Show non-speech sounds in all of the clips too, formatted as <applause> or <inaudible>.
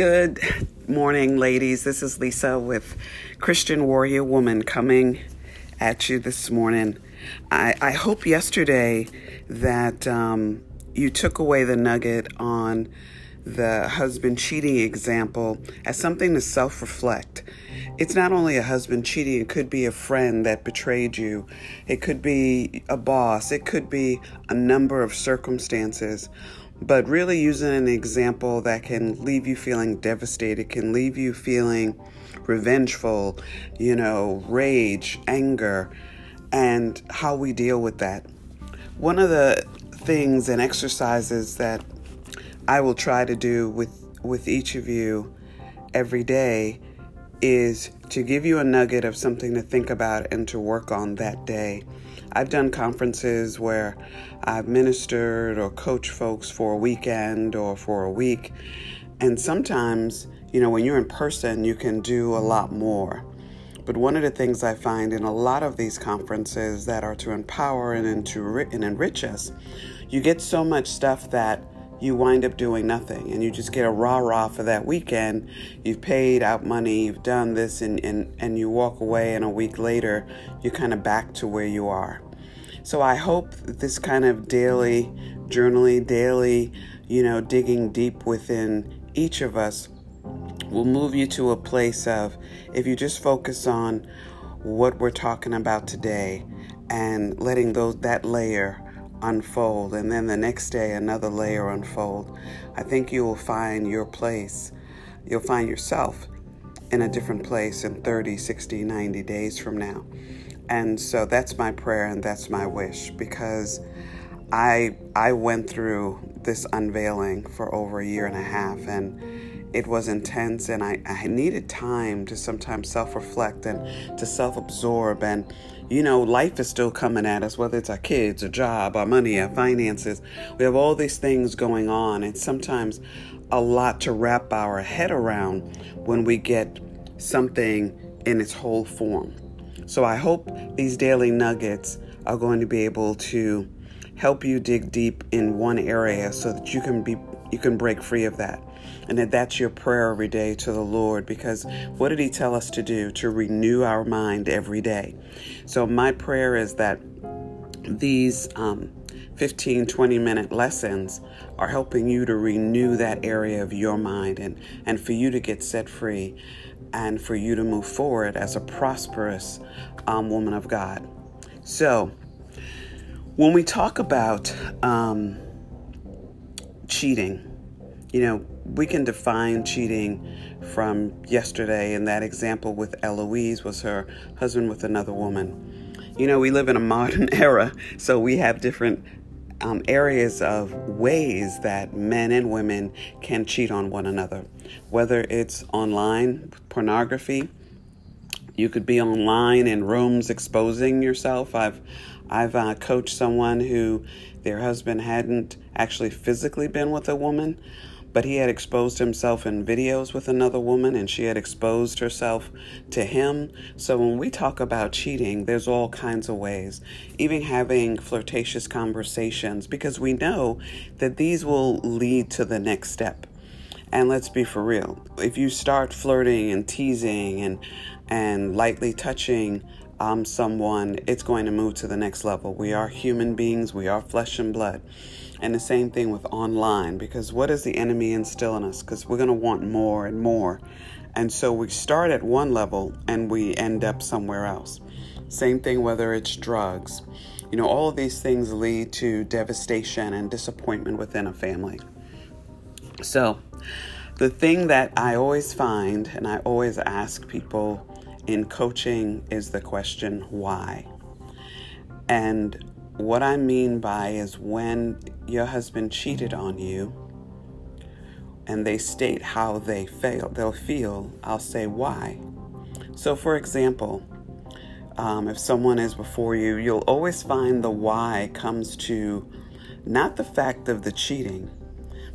Good morning, ladies. This is Lisa with Christian Warrior Woman coming at you this morning. I, I hope yesterday that um, you took away the nugget on the husband cheating example as something to self reflect. It's not only a husband cheating, it could be a friend that betrayed you, it could be a boss, it could be a number of circumstances. But really using an example that can leave you feeling devastated, can leave you feeling revengeful, you know, rage, anger, and how we deal with that. One of the things and exercises that I will try to do with, with each of you every day is to give you a nugget of something to think about and to work on that day. I've done conferences where I've ministered or coached folks for a weekend or for a week. And sometimes, you know, when you're in person, you can do a lot more. But one of the things I find in a lot of these conferences that are to empower and, to, and enrich us, you get so much stuff that you wind up doing nothing and you just get a rah rah for that weekend. You've paid out money, you've done this, and, and, and you walk away, and a week later, you're kind of back to where you are. So I hope this kind of daily journaling, daily, you know, digging deep within each of us will move you to a place of if you just focus on what we're talking about today and letting those that layer unfold, and then the next day another layer unfold, I think you will find your place. You'll find yourself in a different place in 30, 60, 90 days from now. And so that's my prayer and that's my wish because I I went through this unveiling for over a year and a half and it was intense and I, I needed time to sometimes self-reflect and to self-absorb and you know, life is still coming at us, whether it's our kids, our job, our money, our finances. We have all these things going on, and sometimes a lot to wrap our head around when we get something in its whole form. So I hope these daily nuggets are going to be able to help you dig deep in one area so that you can be you can break free of that. And that that's your prayer every day to the Lord because what did He tell us to do? To renew our mind every day. So, my prayer is that these um, 15, 20 minute lessons are helping you to renew that area of your mind and, and for you to get set free and for you to move forward as a prosperous um, woman of God. So, when we talk about um, cheating, you know, we can define cheating from yesterday, and that example with Eloise was her husband with another woman. You know, we live in a <laughs> modern era, so we have different um, areas of ways that men and women can cheat on one another, whether it's online pornography. You could be online in rooms exposing yourself. I've I've uh, coached someone who their husband hadn't actually physically been with a woman, but he had exposed himself in videos with another woman and she had exposed herself to him. So when we talk about cheating, there's all kinds of ways, even having flirtatious conversations, because we know that these will lead to the next step. And let's be for real. If you start flirting and teasing and and lightly touching um, someone, it's going to move to the next level. We are human beings, we are flesh and blood. And the same thing with online, because what does the enemy instill in us? Because we're going to want more and more. And so we start at one level and we end up somewhere else. Same thing whether it's drugs. You know, all of these things lead to devastation and disappointment within a family. So, the thing that I always find and I always ask people in coaching is the question why. And what I mean by is when your husband cheated on you and they state how they feel, they'll feel, I'll say why. So, for example, um, if someone is before you, you'll always find the why comes to not the fact of the cheating,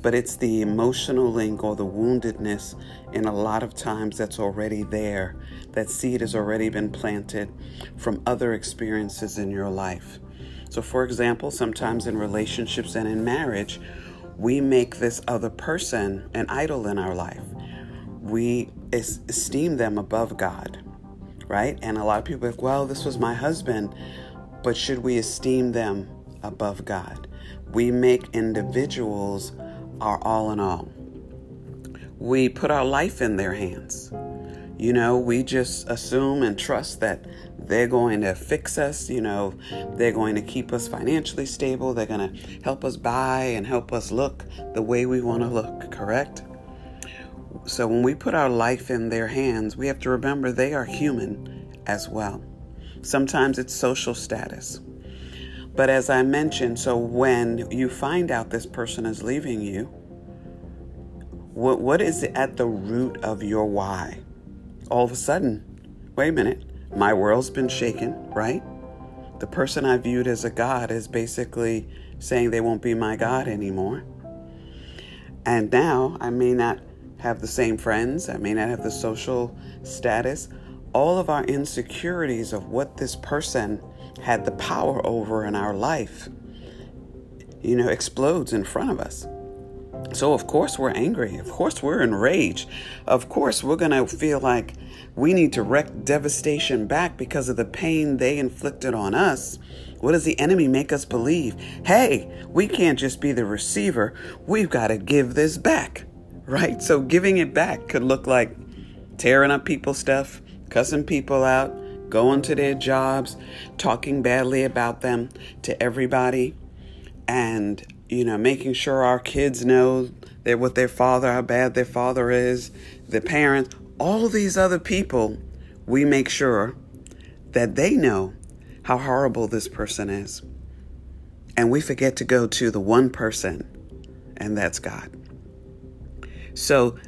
but it's the emotional link or the woundedness in a lot of times that's already there. That seed has already been planted from other experiences in your life. So, for example, sometimes in relationships and in marriage, we make this other person an idol in our life. we esteem them above God, right? And a lot of people are like, well, this was my husband, but should we esteem them above God? We make individuals our all in all. We put our life in their hands. You know, we just assume and trust that they're going to fix us, you know, they're going to keep us financially stable, they're going to help us buy and help us look the way we want to look, correct? So when we put our life in their hands, we have to remember they are human as well. Sometimes it's social status. But as I mentioned, so when you find out this person is leaving you, what what is at the root of your why? All of a sudden, wait a minute, my world's been shaken, right? The person I viewed as a God is basically saying they won't be my God anymore. And now I may not have the same friends, I may not have the social status. All of our insecurities of what this person had the power over in our life, you know, explodes in front of us. So, of course, we're angry. Of course, we're enraged. Of course, we're going to feel like we need to wreak devastation back because of the pain they inflicted on us. What does the enemy make us believe? Hey, we can't just be the receiver. We've got to give this back, right? So, giving it back could look like tearing up people's stuff, cussing people out, going to their jobs, talking badly about them to everybody, and you know, making sure our kids know that what their father, how bad their father is, the parents, all these other people, we make sure that they know how horrible this person is. And we forget to go to the one person, and that's God. So,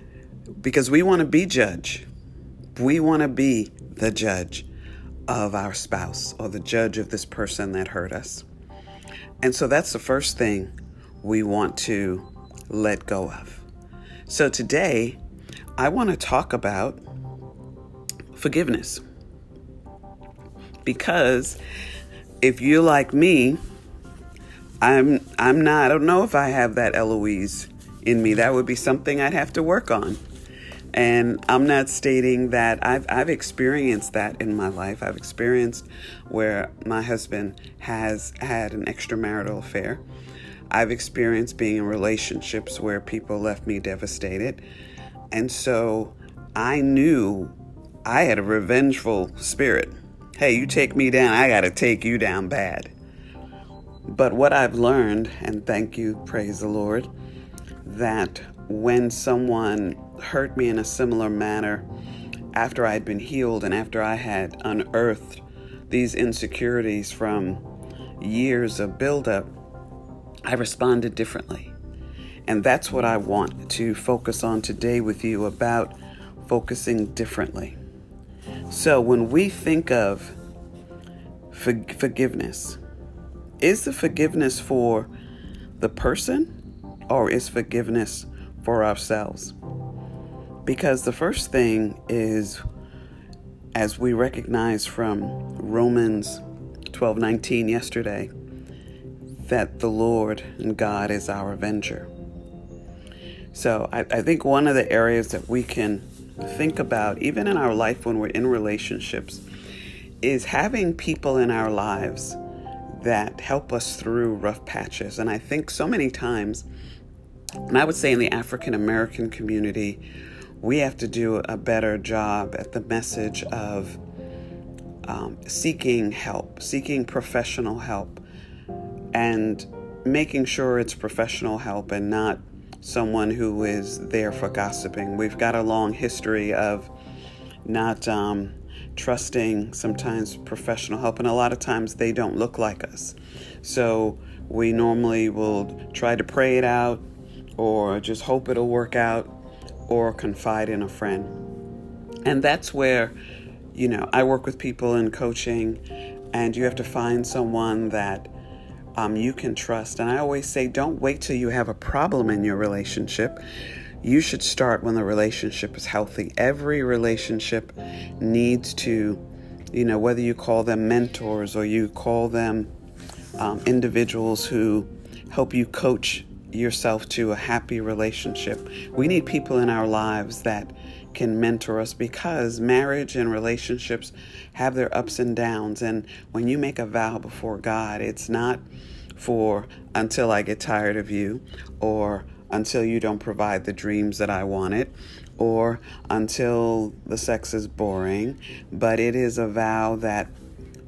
because we want to be judge, we want to be the judge of our spouse or the judge of this person that hurt us. And so that's the first thing we want to let go of. So today, I want to talk about forgiveness. Because if you're like me, I'm I'm not I don't know if I have that Eloise in me. That would be something I'd have to work on. And I'm not stating that I've, I've experienced that in my life. I've experienced where my husband has had an extramarital affair. I've experienced being in relationships where people left me devastated. And so I knew I had a revengeful spirit. Hey, you take me down, I got to take you down bad. But what I've learned, and thank you, praise the Lord, that when someone hurt me in a similar manner after I had been healed and after I had unearthed these insecurities from years of buildup, I responded differently. And that's what I want to focus on today with you about focusing differently. So, when we think of for- forgiveness, is the forgiveness for the person or is forgiveness for ourselves. Because the first thing is, as we recognize from Romans 12:19 yesterday, that the Lord and God is our avenger. So I, I think one of the areas that we can think about, even in our life when we're in relationships, is having people in our lives that help us through rough patches. And I think so many times and I would say in the African American community, we have to do a better job at the message of um, seeking help, seeking professional help, and making sure it's professional help and not someone who is there for gossiping. We've got a long history of not um, trusting sometimes professional help, and a lot of times they don't look like us. So we normally will try to pray it out or just hope it'll work out or confide in a friend. And that's where, you know, I work with people in coaching, and you have to find someone that um, you can trust. And I always say, don't wait till you have a problem in your relationship. You should start when the relationship is healthy. Every relationship needs to, you know, whether you call them mentors or you call them um, individuals who help you coach yourself to a happy relationship. We need people in our lives that can mentor us because marriage and relationships have their ups and downs. And when you make a vow before God, it's not for until I get tired of you or until you don't provide the dreams that I wanted or until the sex is boring, but it is a vow that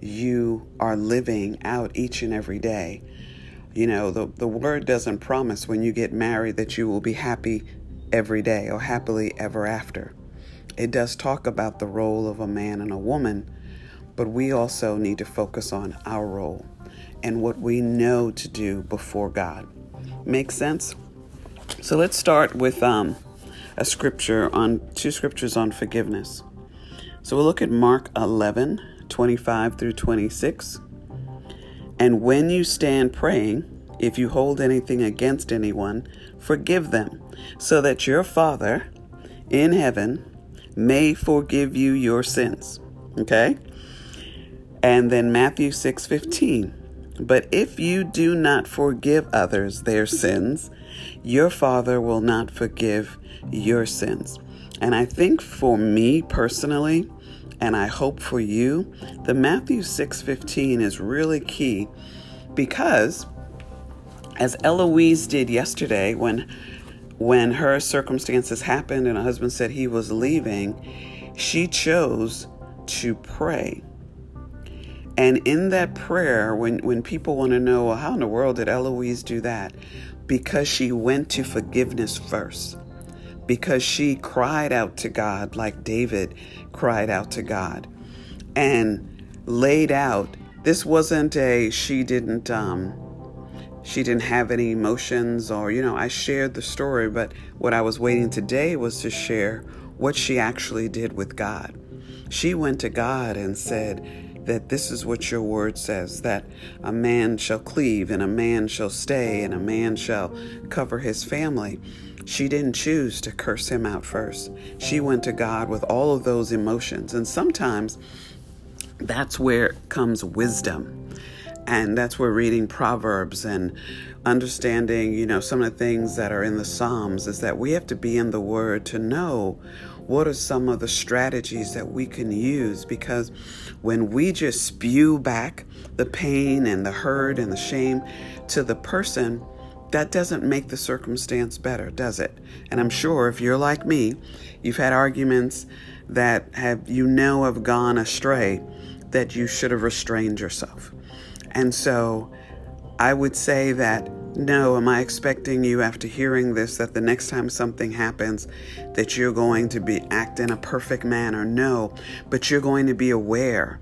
you are living out each and every day. You know, the, the word doesn't promise when you get married that you will be happy every day or happily ever after. It does talk about the role of a man and a woman, but we also need to focus on our role and what we know to do before God. Make sense? So let's start with um, a scripture on two scriptures on forgiveness. So we'll look at Mark 11, 25 through 26. And when you stand praying, if you hold anything against anyone, forgive them, so that your Father in heaven may forgive you your sins. Okay? And then Matthew 6 15. But if you do not forgive others their sins, your Father will not forgive your sins. And I think for me personally, and I hope for you, the Matthew 6:15 is really key because as Eloise did yesterday when when her circumstances happened and her husband said he was leaving, she chose to pray. And in that prayer, when, when people want to know, well, how in the world did Eloise do that? Because she went to forgiveness first. Because she cried out to God like David cried out to God and laid out. This wasn't a, she didn't, um, she didn't have any emotions or, you know, I shared the story, but what I was waiting today was to share what she actually did with God. She went to God and said that this is what your word says that a man shall cleave and a man shall stay and a man shall cover his family. She didn't choose to curse him out first. She went to God with all of those emotions. And sometimes that's where comes wisdom and that's where reading Proverbs and understanding, you know, some of the things that are in the Psalms is that we have to be in the Word to know what are some of the strategies that we can use because when we just spew back the pain and the hurt and the shame to the person, that doesn't make the circumstance better, does it? And I'm sure if you're like me, you've had arguments that have you know have gone astray that you should have restrained yourself. And so I would say that no, am I expecting you after hearing this that the next time something happens that you're going to be act in a perfect manner? No, but you're going to be aware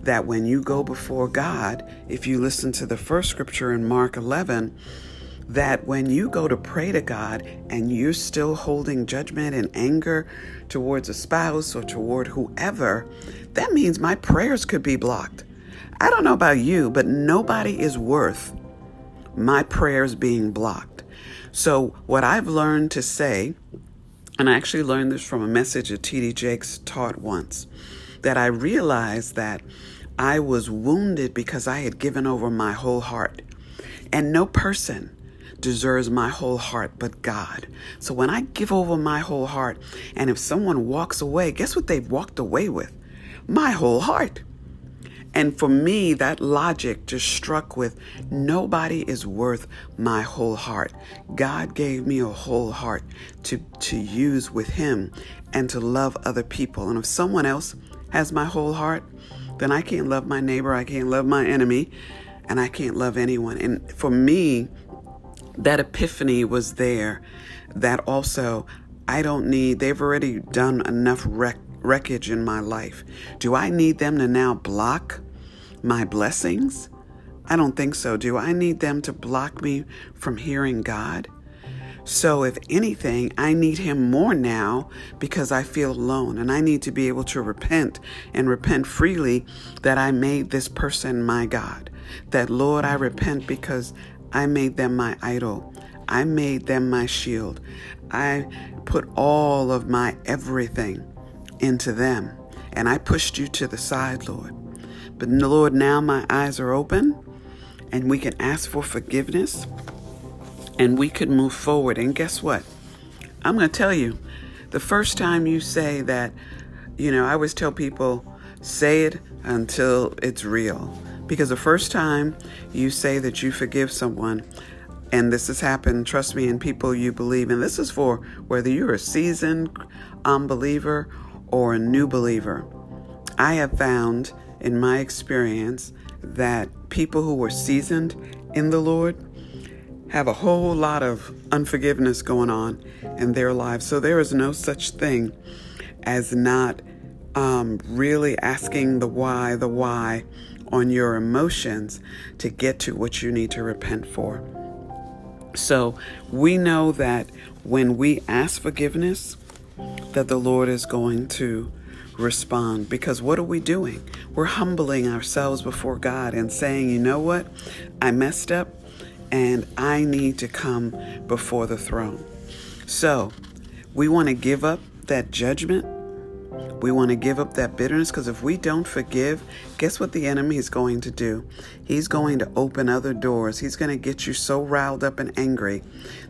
that when you go before God, if you listen to the first scripture in Mark 11, that when you go to pray to God and you're still holding judgment and anger towards a spouse or toward whoever, that means my prayers could be blocked. I don't know about you, but nobody is worth my prayers being blocked. So, what I've learned to say, and I actually learned this from a message that T.D. Jakes taught once, that I realized that I was wounded because I had given over my whole heart. And no person deserves my whole heart but God. So when I give over my whole heart, and if someone walks away, guess what they've walked away with? My whole heart. And for me, that logic just struck with nobody is worth my whole heart. God gave me a whole heart to, to use with Him and to love other people. And if someone else has my whole heart, then I can't love my neighbor, I can't love my enemy, and I can't love anyone. And for me, that epiphany was there that also I don't need, they've already done enough wreck, wreckage in my life. Do I need them to now block my blessings? I don't think so. Do I need them to block me from hearing God? So, if anything, I need Him more now because I feel alone and I need to be able to repent and repent freely that I made this person my God. That, Lord, I repent because I made them my idol. I made them my shield. I put all of my everything into them. And I pushed you to the side, Lord. But Lord, now my eyes are open and we can ask for forgiveness and we could move forward. And guess what? I'm going to tell you The first time you say that, you know, I always tell people say it until it's real. Because the first time you say that you forgive someone, and this has happened, trust me, in people you believe, and this is for whether you're a seasoned unbeliever or a new believer. I have found in my experience that people who were seasoned in the Lord have a whole lot of unforgiveness going on in their lives. So there is no such thing as not um, really asking the why, the why on your emotions to get to what you need to repent for. So we know that when we ask forgiveness, that the Lord is going to respond because what are we doing? We're humbling ourselves before God and saying, you know what? I messed up and I need to come before the throne. So we want to give up that judgment we want to give up that bitterness because if we don't forgive, guess what the enemy is going to do? He's going to open other doors. He's going to get you so riled up and angry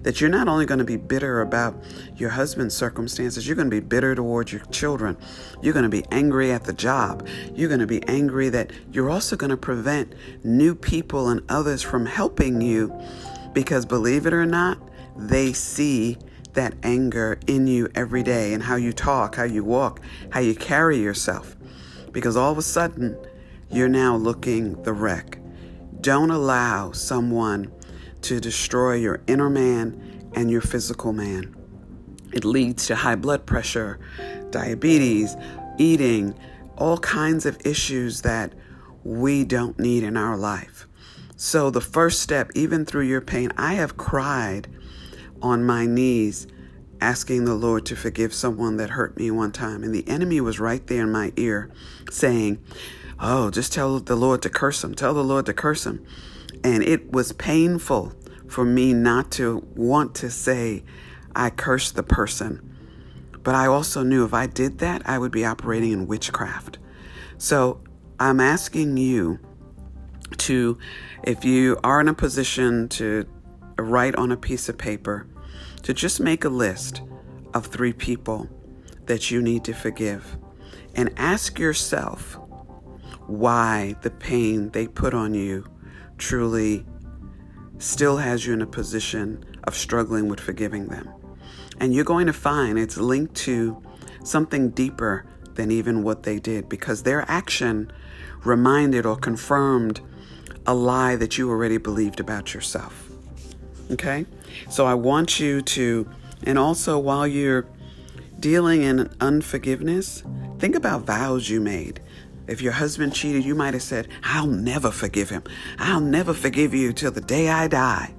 that you're not only going to be bitter about your husband's circumstances, you're going to be bitter towards your children. You're going to be angry at the job. You're going to be angry that you're also going to prevent new people and others from helping you because believe it or not, they see that anger in you every day and how you talk, how you walk, how you carry yourself. Because all of a sudden, you're now looking the wreck. Don't allow someone to destroy your inner man and your physical man. It leads to high blood pressure, diabetes, eating, all kinds of issues that we don't need in our life. So, the first step, even through your pain, I have cried on my knees asking the Lord to forgive someone that hurt me one time. And the enemy was right there in my ear saying, Oh, just tell the Lord to curse him. Tell the Lord to curse him. And it was painful for me not to want to say, I cursed the person. But I also knew if I did that, I would be operating in witchcraft. So I'm asking you to, if you are in a position to write on a piece of paper, to just make a list of three people that you need to forgive and ask yourself why the pain they put on you truly still has you in a position of struggling with forgiving them. And you're going to find it's linked to something deeper than even what they did because their action reminded or confirmed a lie that you already believed about yourself. Okay? So I want you to, and also while you're dealing in unforgiveness, think about vows you made. If your husband cheated, you might have said, I'll never forgive him. I'll never forgive you till the day I die.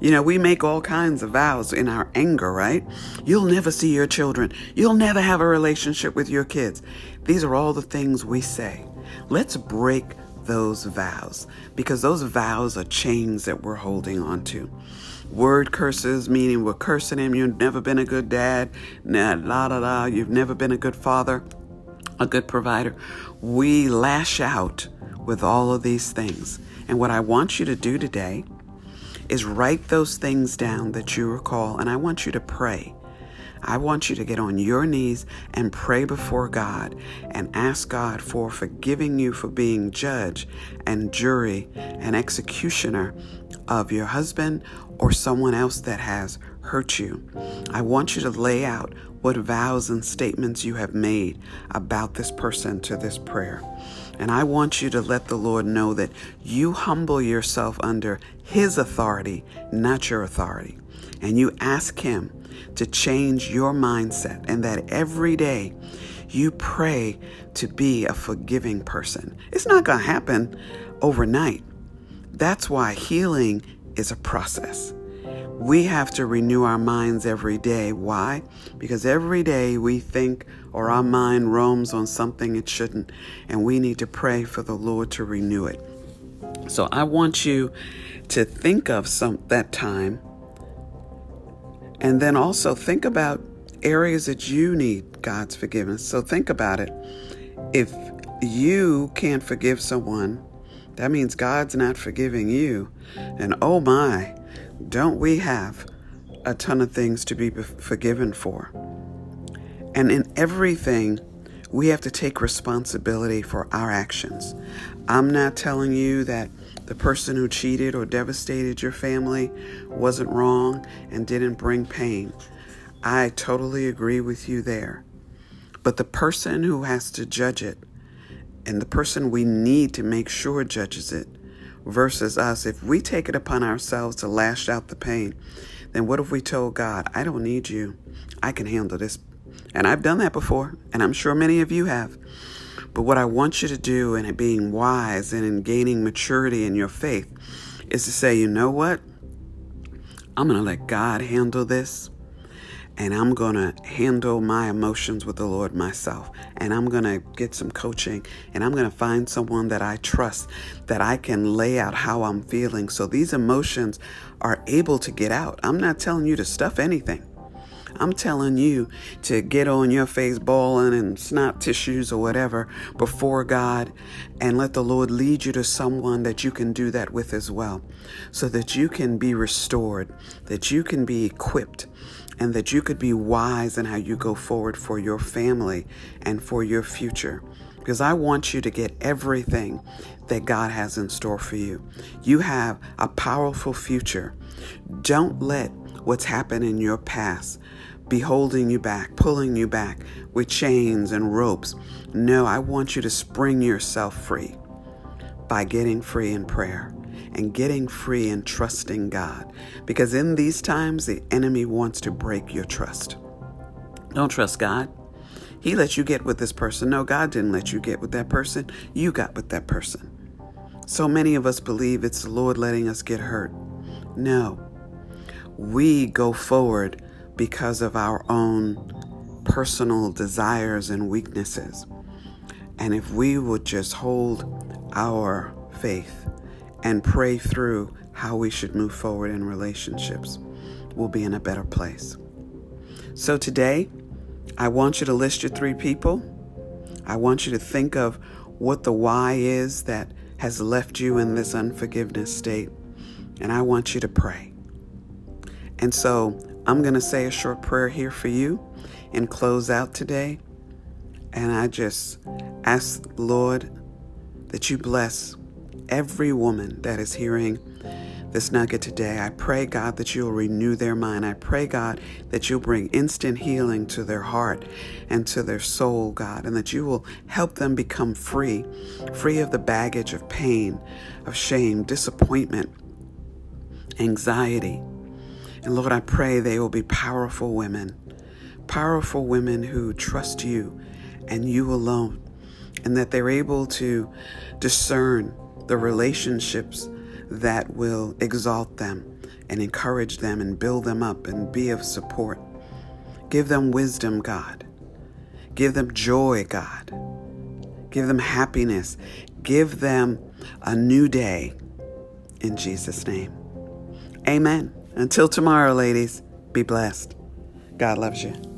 You know, we make all kinds of vows in our anger, right? You'll never see your children. You'll never have a relationship with your kids. These are all the things we say. Let's break those vows because those vows are chains that we're holding on to. Word curses, meaning we're cursing him. You've never been a good dad. Nah, la la la. You've never been a good father, a good provider. We lash out with all of these things. And what I want you to do today is write those things down that you recall, and I want you to pray. I want you to get on your knees and pray before God and ask God for forgiving you for being judge and jury and executioner of your husband or someone else that has hurt you. I want you to lay out what vows and statements you have made about this person to this prayer. And I want you to let the Lord know that you humble yourself under His authority, not your authority. And you ask Him to change your mindset, and that every day you pray to be a forgiving person. It's not going to happen overnight. That's why healing is a process. We have to renew our minds every day. Why? Because every day we think or our mind roams on something it shouldn't, and we need to pray for the Lord to renew it. So I want you to think of some that time and then also think about areas that you need God's forgiveness. So think about it. If you can't forgive someone, that means God's not forgiving you. And oh my, don't we have a ton of things to be forgiven for? And in everything, we have to take responsibility for our actions. I'm not telling you that the person who cheated or devastated your family wasn't wrong and didn't bring pain. I totally agree with you there. But the person who has to judge it and the person we need to make sure judges it versus us, if we take it upon ourselves to lash out the pain, then what if we told God, I don't need you? I can handle this. And I've done that before, and I'm sure many of you have. But what I want you to do in being wise and in gaining maturity in your faith is to say, you know what? I'm going to let God handle this and I'm going to handle my emotions with the Lord myself. And I'm going to get some coaching and I'm going to find someone that I trust that I can lay out how I'm feeling so these emotions are able to get out. I'm not telling you to stuff anything. I'm telling you to get on your face bawling and snot tissues or whatever before God and let the Lord lead you to someone that you can do that with as well so that you can be restored, that you can be equipped and that you could be wise in how you go forward for your family and for your future. Because I want you to get everything that God has in store for you. You have a powerful future. Don't let what's happened in your past be holding you back, pulling you back with chains and ropes. No, I want you to spring yourself free by getting free in prayer and getting free and trusting God. Because in these times, the enemy wants to break your trust. Don't trust God. He let you get with this person. No, God didn't let you get with that person. You got with that person. So many of us believe it's the Lord letting us get hurt. No. We go forward because of our own personal desires and weaknesses. And if we would just hold our faith and pray through how we should move forward in relationships, we'll be in a better place. So today, I want you to list your three people. I want you to think of what the why is that has left you in this unforgiveness state. And I want you to pray. And so I'm going to say a short prayer here for you and close out today. And I just ask, Lord, that you bless every woman that is hearing this nugget today. I pray, God, that you'll renew their mind. I pray, God, that you'll bring instant healing to their heart and to their soul, God, and that you will help them become free, free of the baggage of pain, of shame, disappointment, anxiety. And Lord, I pray they will be powerful women, powerful women who trust you and you alone, and that they're able to discern the relationships that will exalt them and encourage them and build them up and be of support. Give them wisdom, God. Give them joy, God. Give them happiness. Give them a new day in Jesus' name. Amen. Until tomorrow, ladies, be blessed. God loves you.